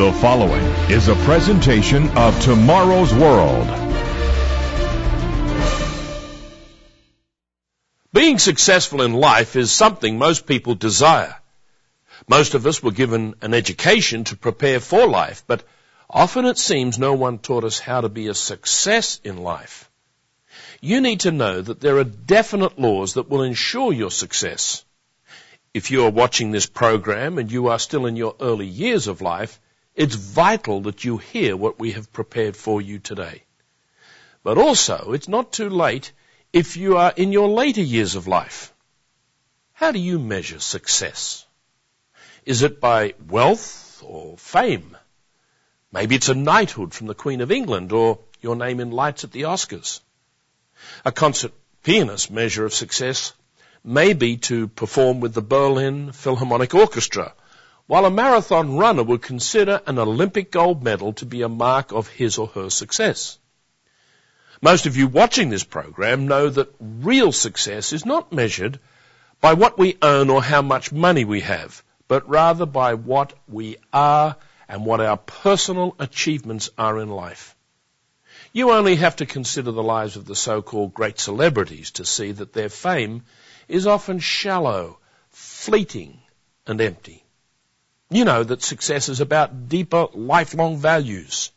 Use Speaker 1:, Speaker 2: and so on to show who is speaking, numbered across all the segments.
Speaker 1: The following is a presentation of Tomorrow's World.
Speaker 2: Being successful in life is something most people desire. Most of us were given an education to prepare for life, but often it seems no one taught us how to be a success in life. You need to know that there are definite laws that will ensure your success. If you are watching this program and you are still in your early years of life, it's vital that you hear what we have prepared for you today. But also, it's not too late if you are in your later years of life. How do you measure success? Is it by wealth or fame? Maybe it's a knighthood from the Queen of England or your name in lights at the Oscars. A concert pianist's measure of success may be to perform with the Berlin Philharmonic Orchestra while a marathon runner would consider an Olympic gold medal to be a mark of his or her success. Most of you watching this program know that real success is not measured by what we own or how much money we have, but rather by what we are and what our personal achievements are in life. You only have to consider the lives of the so-called great celebrities to see that their fame is often shallow, fleeting, and empty. You know that success is about deeper, lifelong values.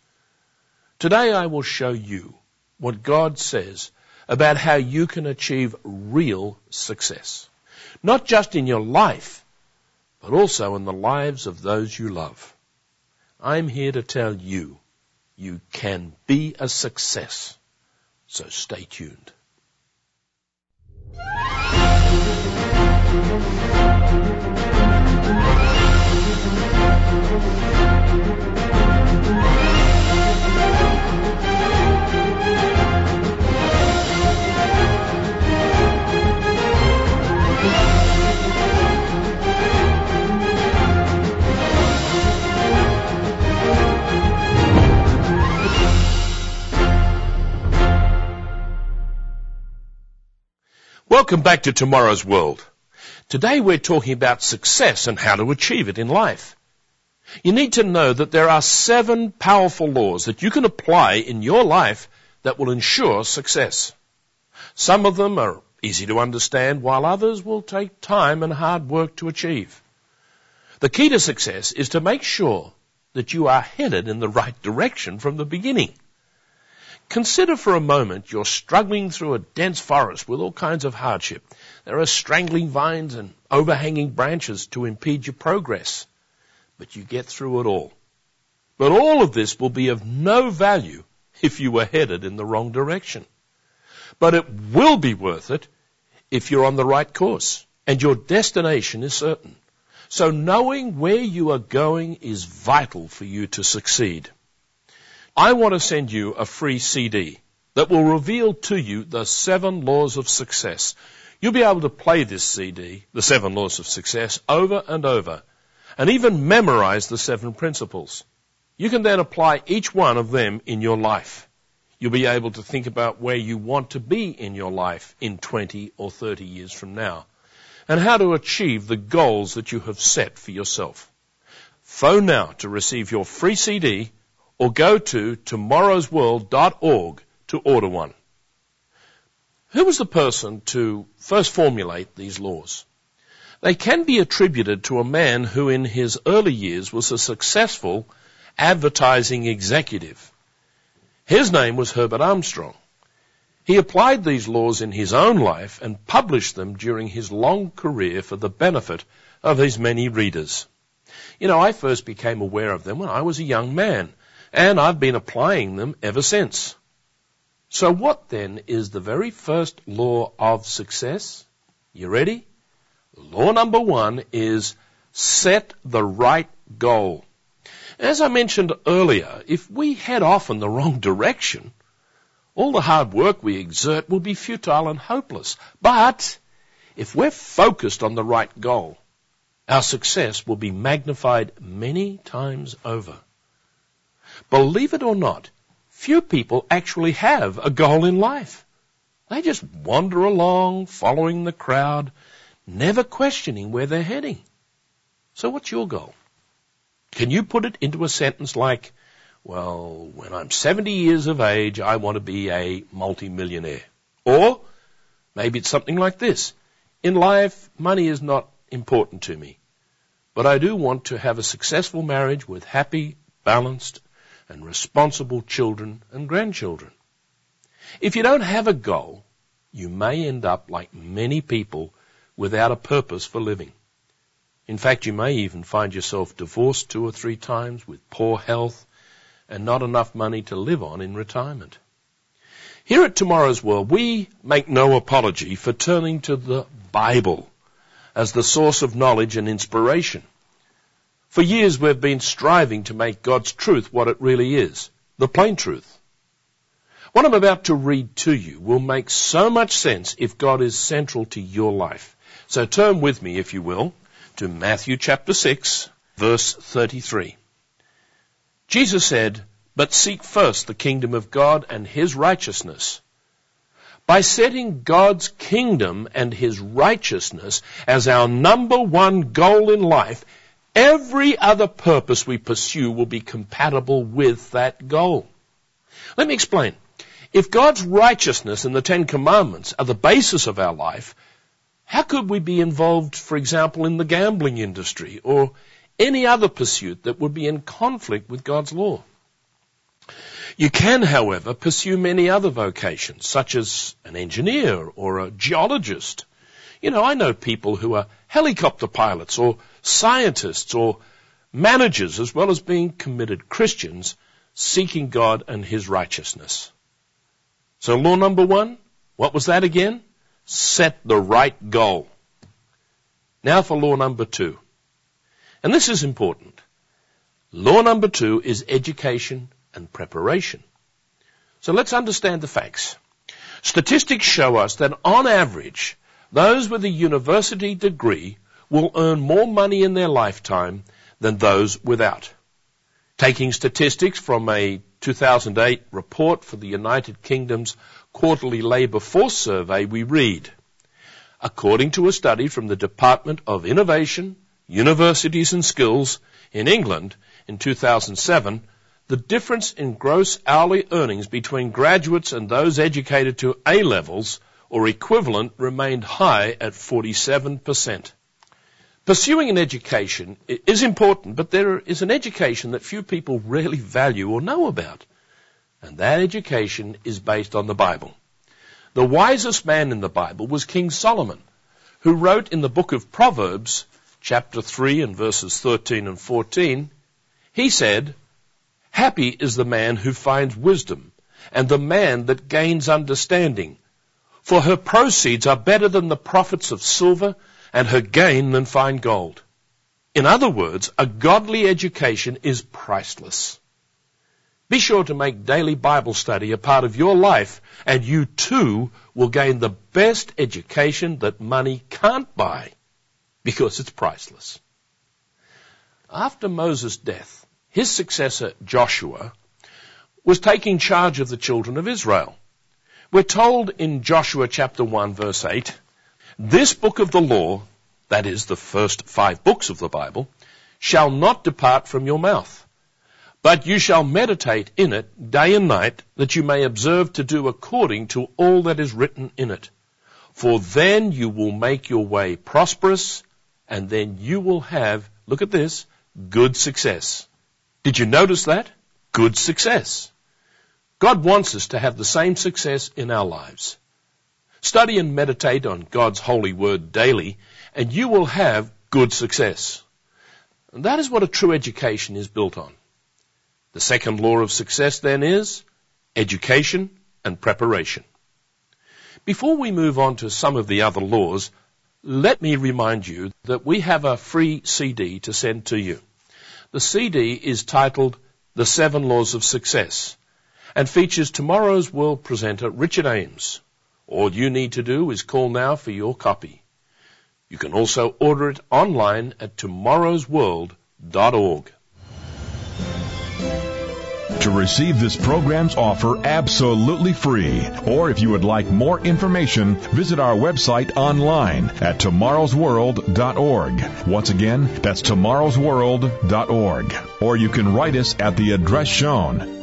Speaker 2: Today I will show you what God says about how you can achieve real success. Not just in your life, but also in the lives of those you love. I'm here to tell you, you can be a success. So stay tuned. Welcome back to Tomorrow's World. Today we're talking about success and how to achieve it in life. You need to know that there are seven powerful laws that you can apply in your life that will ensure success. Some of them are easy to understand while others will take time and hard work to achieve. The key to success is to make sure that you are headed in the right direction from the beginning. Consider for a moment you're struggling through a dense forest with all kinds of hardship. There are strangling vines and overhanging branches to impede your progress. But you get through it all. But all of this will be of no value if you were headed in the wrong direction. But it will be worth it if you're on the right course and your destination is certain. So knowing where you are going is vital for you to succeed. I want to send you a free CD that will reveal to you the seven laws of success. You'll be able to play this CD, the seven laws of success, over and over and even memorize the seven principles. You can then apply each one of them in your life. You'll be able to think about where you want to be in your life in 20 or 30 years from now and how to achieve the goals that you have set for yourself. Phone now to receive your free CD or go to tomorrowsworld.org to order one. Who was the person to first formulate these laws? They can be attributed to a man who in his early years was a successful advertising executive. His name was Herbert Armstrong. He applied these laws in his own life and published them during his long career for the benefit of his many readers. You know, I first became aware of them when I was a young man and I've been applying them ever since. So what then is the very first law of success? You ready? Law number one is set the right goal. As I mentioned earlier, if we head off in the wrong direction, all the hard work we exert will be futile and hopeless. But if we're focused on the right goal, our success will be magnified many times over. Believe it or not, few people actually have a goal in life. They just wander along, following the crowd, never questioning where they're heading. So what's your goal? Can you put it into a sentence like, well, when I'm 70 years of age, I want to be a multimillionaire? Or maybe it's something like this. In life, money is not important to me, but I do want to have a successful marriage with happy, balanced, and responsible children and grandchildren. If you don't have a goal, you may end up like many people without a purpose for living. In fact, you may even find yourself divorced two or three times with poor health and not enough money to live on in retirement. Here at Tomorrow's World, we make no apology for turning to the Bible as the source of knowledge and inspiration. For years we've been striving to make God's truth what it really is, the plain truth. What I'm about to read to you will make so much sense if God is central to your life. So turn with me, if you will, to Matthew chapter 6, verse 33. Jesus said, But seek first the kingdom of God and his righteousness. By setting God's kingdom and his righteousness as our number one goal in life, every other purpose we pursue will be compatible with that goal. Let me explain. If God's righteousness and the Ten Commandments are the basis of our life, how could we be involved, for example, in the gambling industry or any other pursuit that would be in conflict with God's law? You can, however, pursue many other vocations, such as an engineer or a geologist. You know, I know people who are helicopter pilots or scientists or managers as well as being committed Christians seeking God and His righteousness. So law number one, what was that again? set the right goal. Now for law number two. And this is important. Law number two is education and preparation. So let's understand the facts. Statistics show us that on average, those with a university degree will earn more money in their lifetime than those without. Taking statistics from a 2008 report for the United Kingdom's quarterly labour force survey, we read, according to a study from the Department of Innovation, Universities and Skills in England in 2007, the difference in gross hourly earnings between graduates and those educated to A levels or equivalent remained high at 47%. Pursuing an education is important, but there is an education that few people really value or know about. And that education is based on the Bible. The wisest man in the Bible was King Solomon, who wrote in the book of Proverbs, chapter 3 and verses 13 and 14, he said, Happy is the man who finds wisdom, and the man that gains understanding. For her proceeds are better than the profits of silver, and her gain than fine gold. In other words, a godly education is priceless. Be sure to make daily Bible study a part of your life, and you too will gain the best education that money can't buy because it's priceless. After Moses' death, his successor Joshua was taking charge of the children of Israel. We're told in Joshua chapter 1 verse 8, this book of the law, that is the first five books of the Bible, shall not depart from your mouth but you shall meditate in it day and night, that you may observe to do according to all that is written in it. For then you will make your way prosperous, and then you will have, look at this, good success. Did you notice that? Good success. God wants us to have the same success in our lives. Study and meditate on God's holy word daily, and you will have good success. And that is what a true education is built on. The second law of success then is education and preparation. Before we move on to some of the other laws, let me remind you that we have a free CD to send to you. The CD is titled The Seven Laws of Success and features tomorrow's world presenter Richard Ames. All you need to do is call now for your copy. You can also order it online at tomorrowsworld.org.
Speaker 1: To receive this program's offer absolutely free, or if you would like more information, visit our website online at tomorrowsworld.org. Once again, that's tomorrowsworld.org. Or you can write us at the address shown.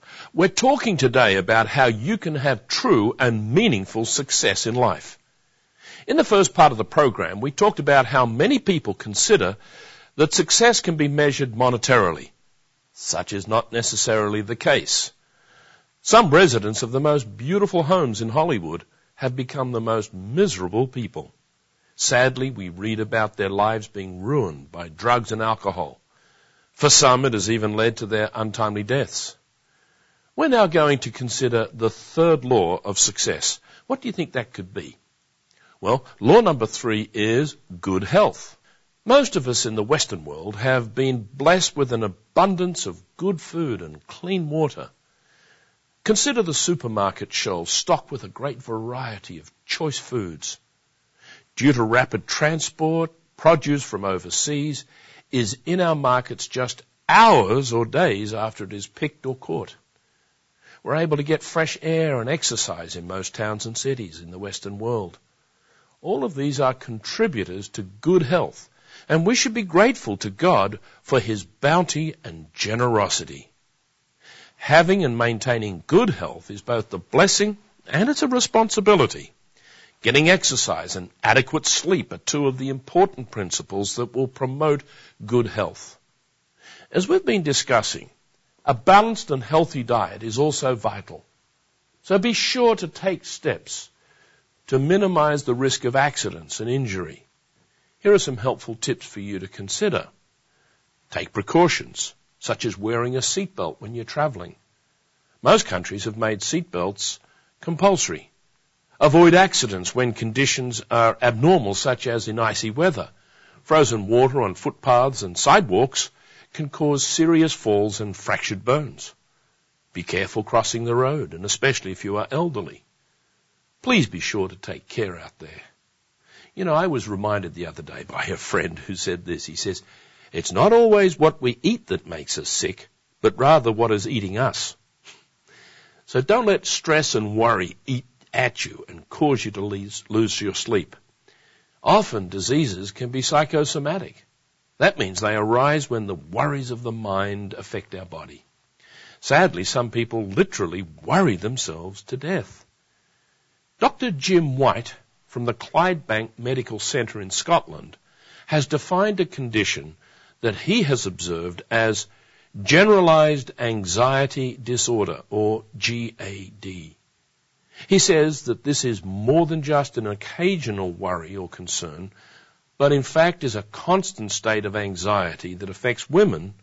Speaker 2: We're talking today about how you can have true and meaningful success in life. In the first part of the program, we talked about how many people consider that success can be measured monetarily. Such is not necessarily the case. Some residents of the most beautiful homes in Hollywood have become the most miserable people. Sadly, we read about their lives being ruined by drugs and alcohol. For some, it has even led to their untimely deaths. We're now going to consider the third law of success. What do you think that could be? Well, law number three is good health. Most of us in the Western world have been blessed with an abundance of good food and clean water. Consider the supermarket shelves stocked with a great variety of choice foods. Due to rapid transport, produce from overseas is in our markets just hours or days after it is picked or caught. We're able to get fresh air and exercise in most towns and cities in the Western world. All of these are contributors to good health, and we should be grateful to God for His bounty and generosity. Having and maintaining good health is both a blessing and it's a responsibility. Getting exercise and adequate sleep are two of the important principles that will promote good health. As we've been discussing, a balanced and healthy diet is also vital. So be sure to take steps to minimize the risk of accidents and injury. Here are some helpful tips for you to consider. Take precautions, such as wearing a seatbelt when you're traveling. Most countries have made seatbelts compulsory. Avoid accidents when conditions are abnormal, such as in icy weather. Frozen water on footpaths and sidewalks can cause serious falls and fractured bones. Be careful crossing the road, and especially if you are elderly. Please be sure to take care out there. You know, I was reminded the other day by a friend who said this. He says, it's not always what we eat that makes us sick, but rather what is eating us. So don't let stress and worry eat at you and cause you to lose, your sleep. Often diseases can be psychosomatic. That means they arise when the worries of the mind affect our body. Sadly, some people literally worry themselves to death. Dr. Jim White from the Clydebank Medical Centre in Scotland has defined a condition that he has observed as generalized anxiety disorder or GAD. He says that this is more than just an occasional worry or concern, but in fact is a constant state of anxiety that affects women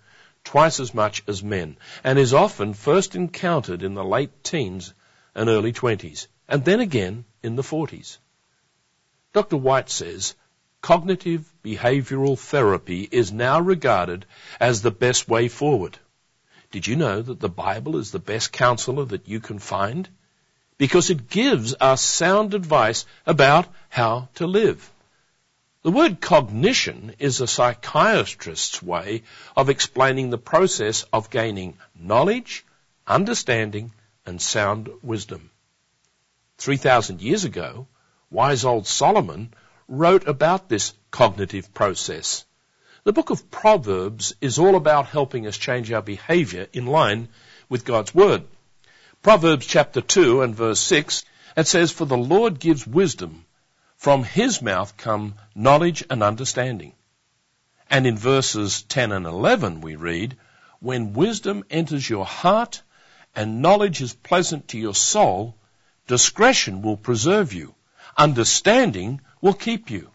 Speaker 2: twice as much as men and is often first encountered in the late teens and early 20s and then again in the 40s. Dr. White says cognitive behavioral therapy is now regarded as the best way forward. Did you know that the Bible is the best counselor that you can find? Because it gives us sound advice about how to live. The word cognition is a psychiatrist's way of explaining the process of gaining knowledge, understanding, and sound wisdom. 3,000 years ago, wise old Solomon wrote about this cognitive process. The book of Proverbs is all about helping us change our behavior in line with God's Word. Proverbs chapter 2 and verse 6, it says, For the Lord gives wisdom from his mouth come knowledge and understanding. And in verses 10 and 11 we read, when wisdom enters your heart and knowledge is pleasant to your soul, discretion will preserve you. Understanding will keep you.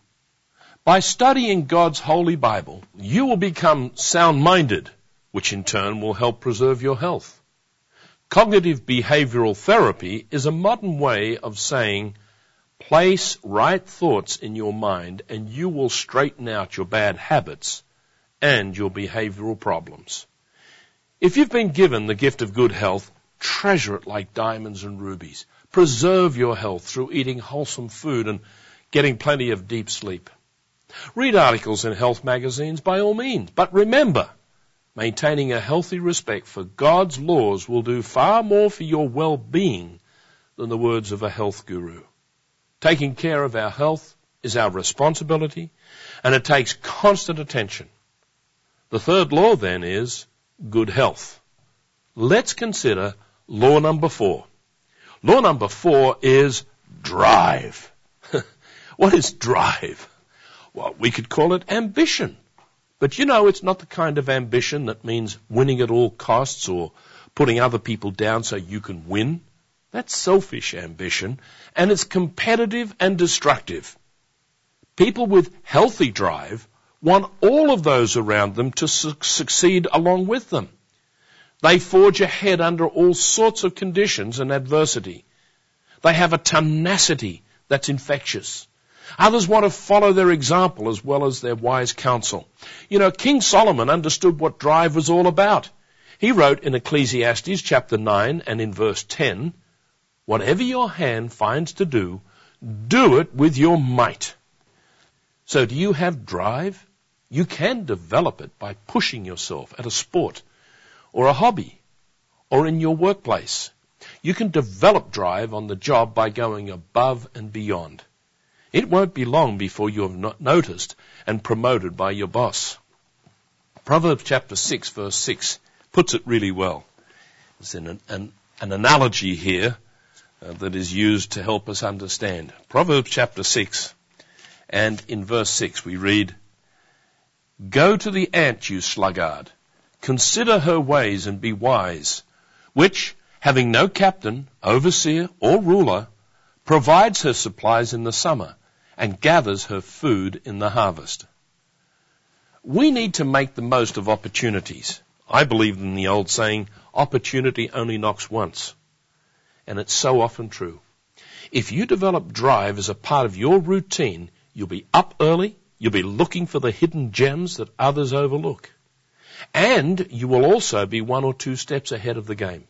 Speaker 2: By studying God's Holy Bible, you will become sound-minded, which in turn will help preserve your health. Cognitive behavioral therapy is a modern way of saying, place right thoughts in your mind and you will straighten out your bad habits and your behavioral problems. If you've been given the gift of good health, treasure it like diamonds and rubies. Preserve your health through eating wholesome food and getting plenty of deep sleep. Read articles in health magazines by all means, but remember, maintaining a healthy respect for God's laws will do far more for your well-being than the words of a health guru. Taking care of our health is our responsibility and it takes constant attention. The third law then is good health. Let's consider law number four. Law number four is drive. what is drive? Well, we could call it ambition. But you know, it's not the kind of ambition that means winning at all costs or putting other people down so you can win. That's selfish ambition, and it's competitive and destructive. People with healthy drive want all of those around them to su- succeed along with them. They forge ahead under all sorts of conditions and adversity. They have a tenacity that's infectious. Others want to follow their example as well as their wise counsel. You know, King Solomon understood what drive was all about. He wrote in Ecclesiastes chapter 9 and in verse 10, Whatever your hand finds to do, do it with your might. So do you have drive? You can develop it by pushing yourself at a sport or a hobby or in your workplace. You can develop drive on the job by going above and beyond. It won't be long before you have noticed and promoted by your boss. Proverbs chapter 6 verse 6 puts it really well. There's an, an, an analogy here Uh, that is used to help us understand. Proverbs chapter 6 and in verse 6 we read, Go to the ant, you sluggard. Consider her ways and be wise, which, having no captain, overseer, or ruler, provides her supplies in the summer and gathers her food in the harvest. We need to make the most of opportunities. I believe in the old saying, opportunity only knocks once. And it's so often true. If you develop drive as a part of your routine, you'll be up early, You'll be looking for the hidden gems that others overlook. And you will also be one or two steps ahead of the game.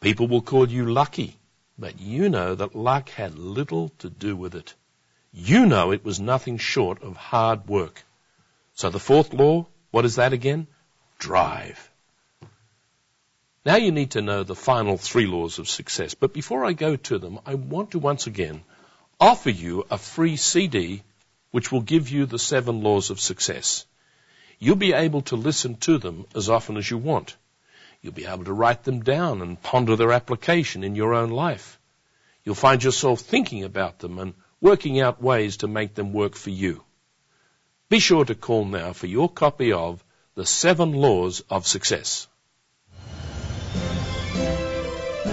Speaker 2: People will call you lucky, but you know that luck had little to do with it. You know it was nothing short of hard work. So the fourth law, what is that again? Drive. Now you need to know the final three laws of success. But before I go to them, I want to once again offer you a free CD which will give you the seven laws of success. You'll be able to listen to them as often as you want. You'll be able to write them down and ponder their application in your own life. You'll find yourself thinking about them and working out ways to make them work for you. Be sure to call now for your copy of The Seven Laws of Success.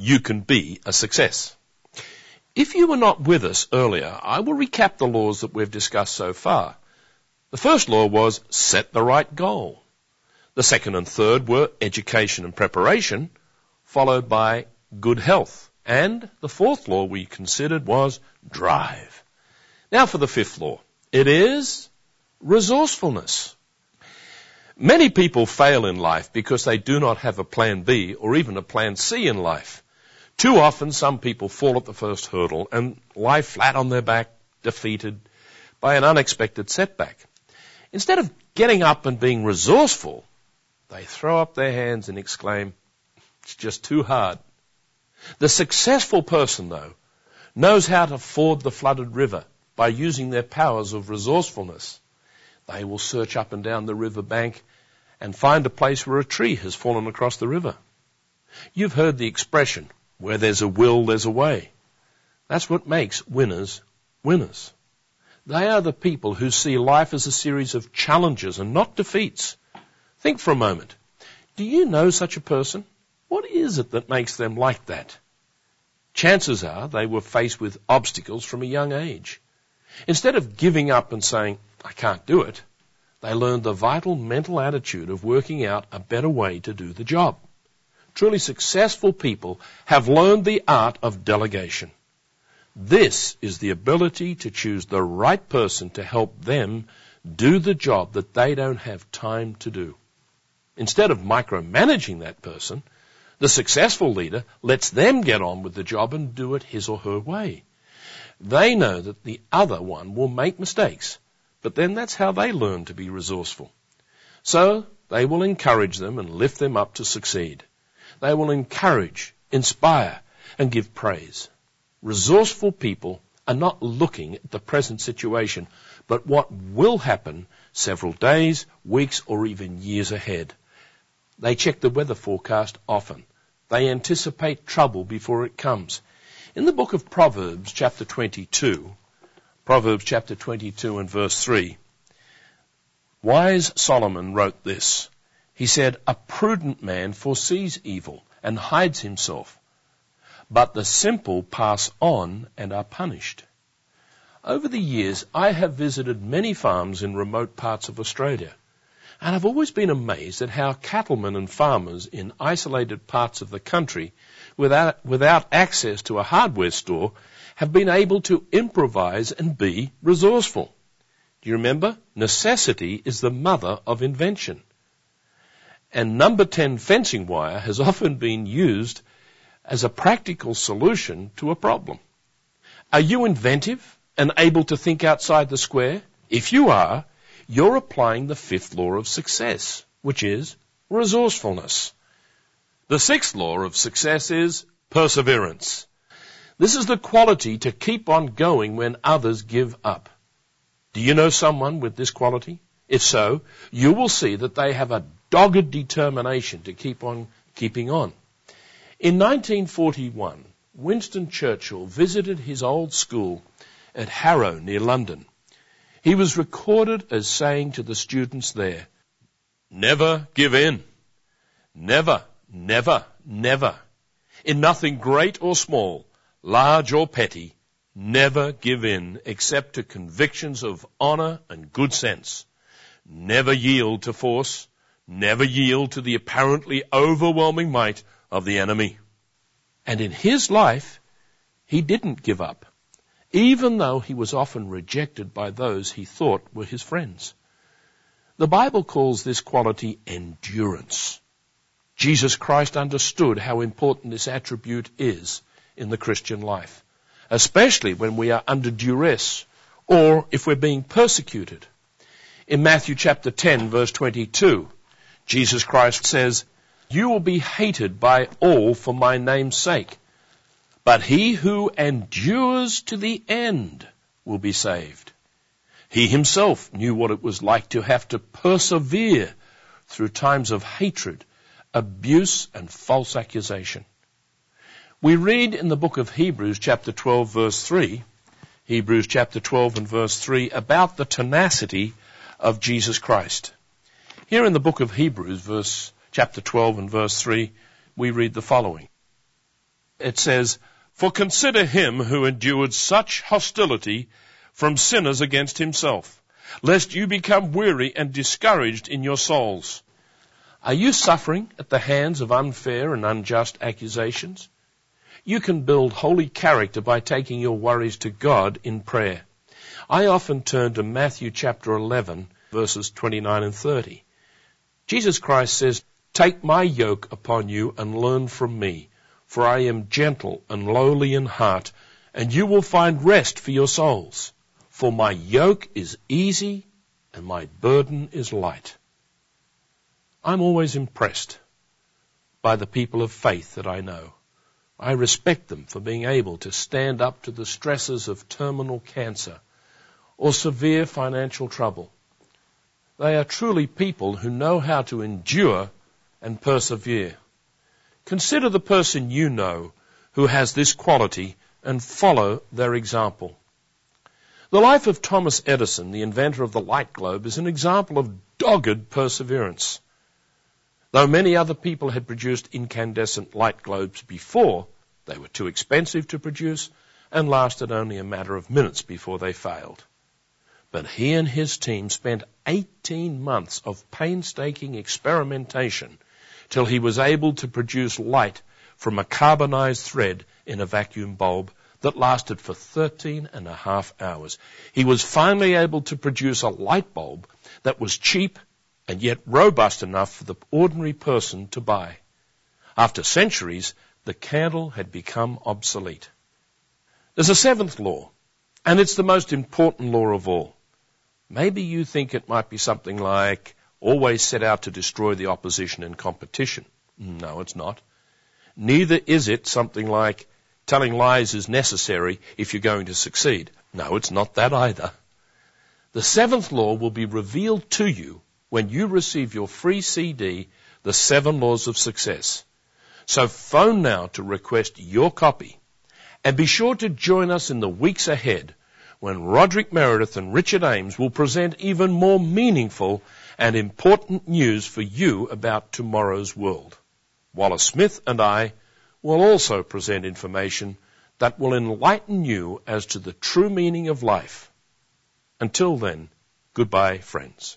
Speaker 2: you can be a success. If you were not with us earlier, I will recap the laws that we've discussed so far. The first law was set the right goal. The second and third were education and preparation, followed by good health. And the fourth law we considered was drive. Now for the fifth law. It is resourcefulness. Many people fail in life because they do not have a plan B or even a plan C in life. Too often some people fall at the first hurdle and lie flat on their back, defeated by an unexpected setback. Instead of getting up and being resourceful, they throw up their hands and exclaim, it's just too hard. The successful person, though, knows how to ford the flooded river by using their powers of resourcefulness. They will search up and down the river bank and find a place where a tree has fallen across the river. You've heard the expression, where there's a will, there's a way. That's what makes winners winners. They are the people who see life as a series of challenges and not defeats. Think for a moment. Do you know such a person? What is it that makes them like that? Chances are they were faced with obstacles from a young age. Instead of giving up and saying, I can't do it, they learned the vital mental attitude of working out a better way to do the job. Truly successful people have learned the art of delegation. This is the ability to choose the right person to help them do the job that they don't have time to do. Instead of micromanaging that person, the successful leader lets them get on with the job and do it his or her way. They know that the other one will make mistakes, but then that's how they learn to be resourceful. So they will encourage them and lift them up to succeed. They will encourage, inspire, and give praise. Resourceful people are not looking at the present situation, but what will happen several days, weeks, or even years ahead. They check the weather forecast often. They anticipate trouble before it comes. In the book of Proverbs, chapter 22, Proverbs chapter 22 and verse 3, wise Solomon wrote this. He said, A prudent man foresees evil and hides himself, but the simple pass on and are punished. Over the years, I have visited many farms in remote parts of Australia. And I've always been amazed at how cattlemen and farmers in isolated parts of the country without, without access to a hardware store have been able to improvise and be resourceful. Do you remember? Necessity is the mother of invention. And number 10 fencing wire has often been used as a practical solution to a problem. Are you inventive and able to think outside the square? If you are, you're applying the fifth law of success, which is resourcefulness. The sixth law of success is perseverance. This is the quality to keep on going when others give up. Do you know someone with this quality? If so, you will see that they have a dogged determination to keep on keeping on. In 1941, Winston Churchill visited his old school at Harrow near London. He was recorded as saying to the students there, Never give in. Never, never, never. In nothing great or small, large or petty, never give in except to convictions of honor and good sense. Never yield to force. Never yield to the apparently overwhelming might of the enemy. And in his life, he didn't give up even though he was often rejected by those he thought were his friends. The Bible calls this quality endurance. Jesus Christ understood how important this attribute is in the Christian life, especially when we are under duress or if we're being persecuted. In Matthew chapter 10 verse 22, Jesus Christ says, You will be hated by all for my name's sake. But he who endures to the end will be saved. He himself knew what it was like to have to persevere through times of hatred, abuse, and false accusation. We read in the book of Hebrews chapter 12 verse 3, Hebrews chapter 12 and verse 3, about the tenacity of Jesus Christ. Here in the book of Hebrews verse, chapter 12 and verse 3, we read the following. It says, For consider him who endured such hostility from sinners against himself, lest you become weary and discouraged in your souls. Are you suffering at the hands of unfair and unjust accusations? You can build holy character by taking your worries to God in prayer. I often turn to Matthew chapter 11 verses 29 and 30. Jesus Christ says, Take my yoke upon you and learn from me, for I am gentle and lowly in heart, and you will find rest for your souls. For my yoke is easy and my burden is light. I'm always impressed by the people of faith that I know. I respect them for being able to stand up to the stresses of terminal cancer or severe financial trouble. They are truly people who know how to endure and persevere. Consider the person you know who has this quality and follow their example. The life of Thomas Edison, the inventor of the light globe, is an example of dogged perseverance. Though many other people had produced incandescent light globes before, they were too expensive to produce and lasted only a matter of minutes before they failed. But he and his team spent 18 months of painstaking experimentation till he was able to produce light from a carbonized thread in a vacuum bulb that lasted for 13 and a half hours. He was finally able to produce a light bulb that was cheap and yet robust enough for the ordinary person to buy. After centuries, the candle had become obsolete. There's a seventh law, and it's the most important law of all. Maybe you think it might be something like always set out to destroy the opposition in competition. Mm, no, it's not. Neither is it something like telling lies is necessary if you're going to succeed. No, it's not that either. The seventh law will be revealed to you when you receive your free CD, The Seven Laws of Success. So phone now to request your copy. And be sure to join us in the weeks ahead when Roderick Meredith and Richard Ames will present even more meaningful and important news for you about tomorrow's world. Wallace Smith and I will also present information that will enlighten you as to the true meaning of life. Until then, goodbye, friends.